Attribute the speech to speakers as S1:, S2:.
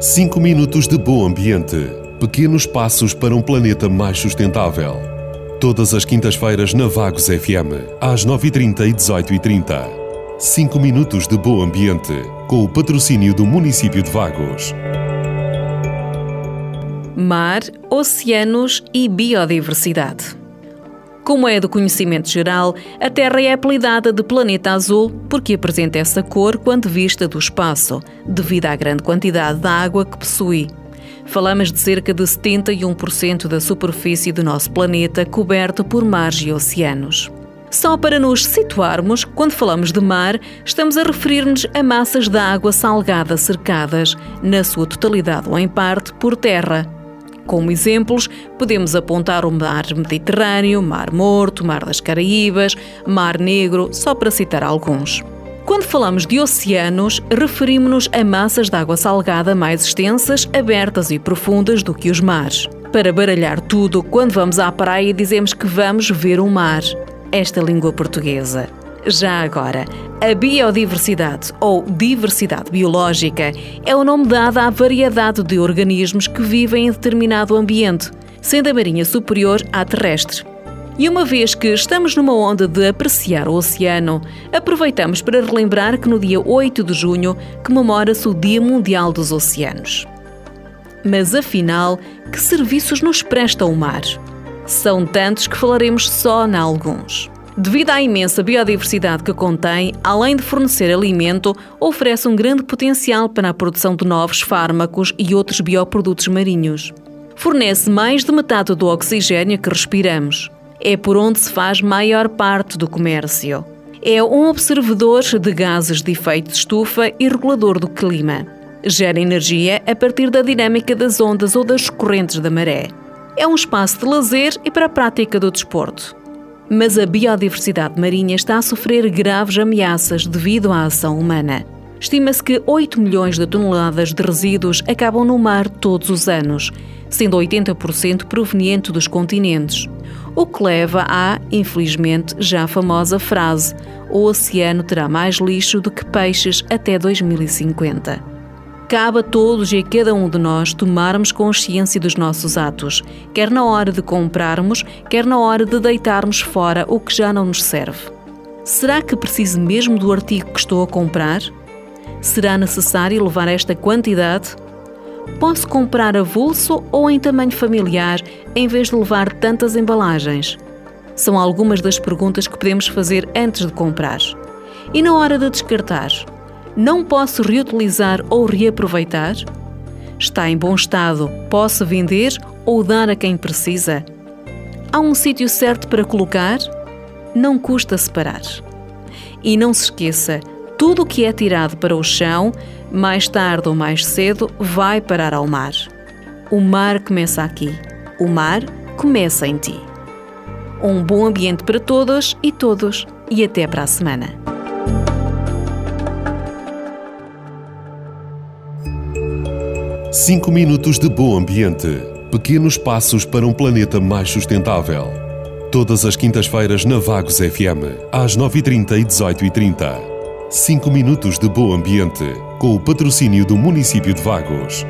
S1: 5 minutos de bom ambiente. Pequenos passos para um planeta mais sustentável. Todas as quintas-feiras na Vagos FM, às 9h30 e 18h30. 5 minutos de bom ambiente, com o patrocínio do município de Vagos.
S2: Mar, oceanos e biodiversidade. Como é do conhecimento geral, a Terra é apelidada de planeta azul porque apresenta essa cor quando vista do espaço, devido à grande quantidade de água que possui. Falamos de cerca de 71% da superfície do nosso planeta coberto por mares e oceanos. Só para nos situarmos, quando falamos de mar, estamos a referir-nos a massas de água salgada cercadas, na sua totalidade ou em parte, por terra, como exemplos, podemos apontar o Mar Mediterrâneo, Mar Morto, Mar das Caraíbas, Mar Negro, só para citar alguns. Quando falamos de oceanos, referimos-nos a massas de água salgada mais extensas, abertas e profundas do que os mares. Para baralhar tudo, quando vamos à praia dizemos que vamos ver um mar. Esta língua portuguesa. Já agora, a biodiversidade ou diversidade biológica é o nome dado à variedade de organismos que vivem em determinado ambiente, sendo a marinha superior à terrestre. E uma vez que estamos numa onda de apreciar o oceano, aproveitamos para relembrar que no dia 8 de junho comemora-se o Dia Mundial dos Oceanos. Mas afinal, que serviços nos presta o mar? São tantos que falaremos só em alguns. Devido à imensa biodiversidade que contém, além de fornecer alimento, oferece um grande potencial para a produção de novos fármacos e outros bioprodutos marinhos. Fornece mais de metade do oxigênio que respiramos. É por onde se faz maior parte do comércio. É um observador de gases de efeito de estufa e regulador do clima. Gera energia a partir da dinâmica das ondas ou das correntes da maré. É um espaço de lazer e para a prática do desporto mas a biodiversidade marinha está a sofrer graves ameaças devido à ação humana. Estima-se que 8 milhões de toneladas de resíduos acabam no mar todos os anos, sendo 80% proveniente dos continentes. O que leva à, infelizmente, já famosa frase: o oceano terá mais lixo do que peixes até 2050. Cabe a todos e a cada um de nós tomarmos consciência dos nossos atos, quer na hora de comprarmos, quer na hora de deitarmos fora o que já não nos serve. Será que preciso mesmo do artigo que estou a comprar? Será necessário levar esta quantidade? Posso comprar avulso ou em tamanho familiar em vez de levar tantas embalagens? São algumas das perguntas que podemos fazer antes de comprar. E na hora de descartar? Não posso reutilizar ou reaproveitar? Está em bom estado, posso vender ou dar a quem precisa? Há um sítio certo para colocar? Não custa separar. E não se esqueça, tudo o que é tirado para o chão, mais tarde ou mais cedo, vai parar ao mar. O mar começa aqui. O mar começa em ti. Um bom ambiente para todas e todos e até para a semana.
S1: 5 minutos de bom ambiente. Pequenos passos para um planeta mais sustentável. Todas as quintas-feiras na Vagos FM, às 9h30 e 18h30. 5 minutos de bom ambiente, com o patrocínio do município de Vagos.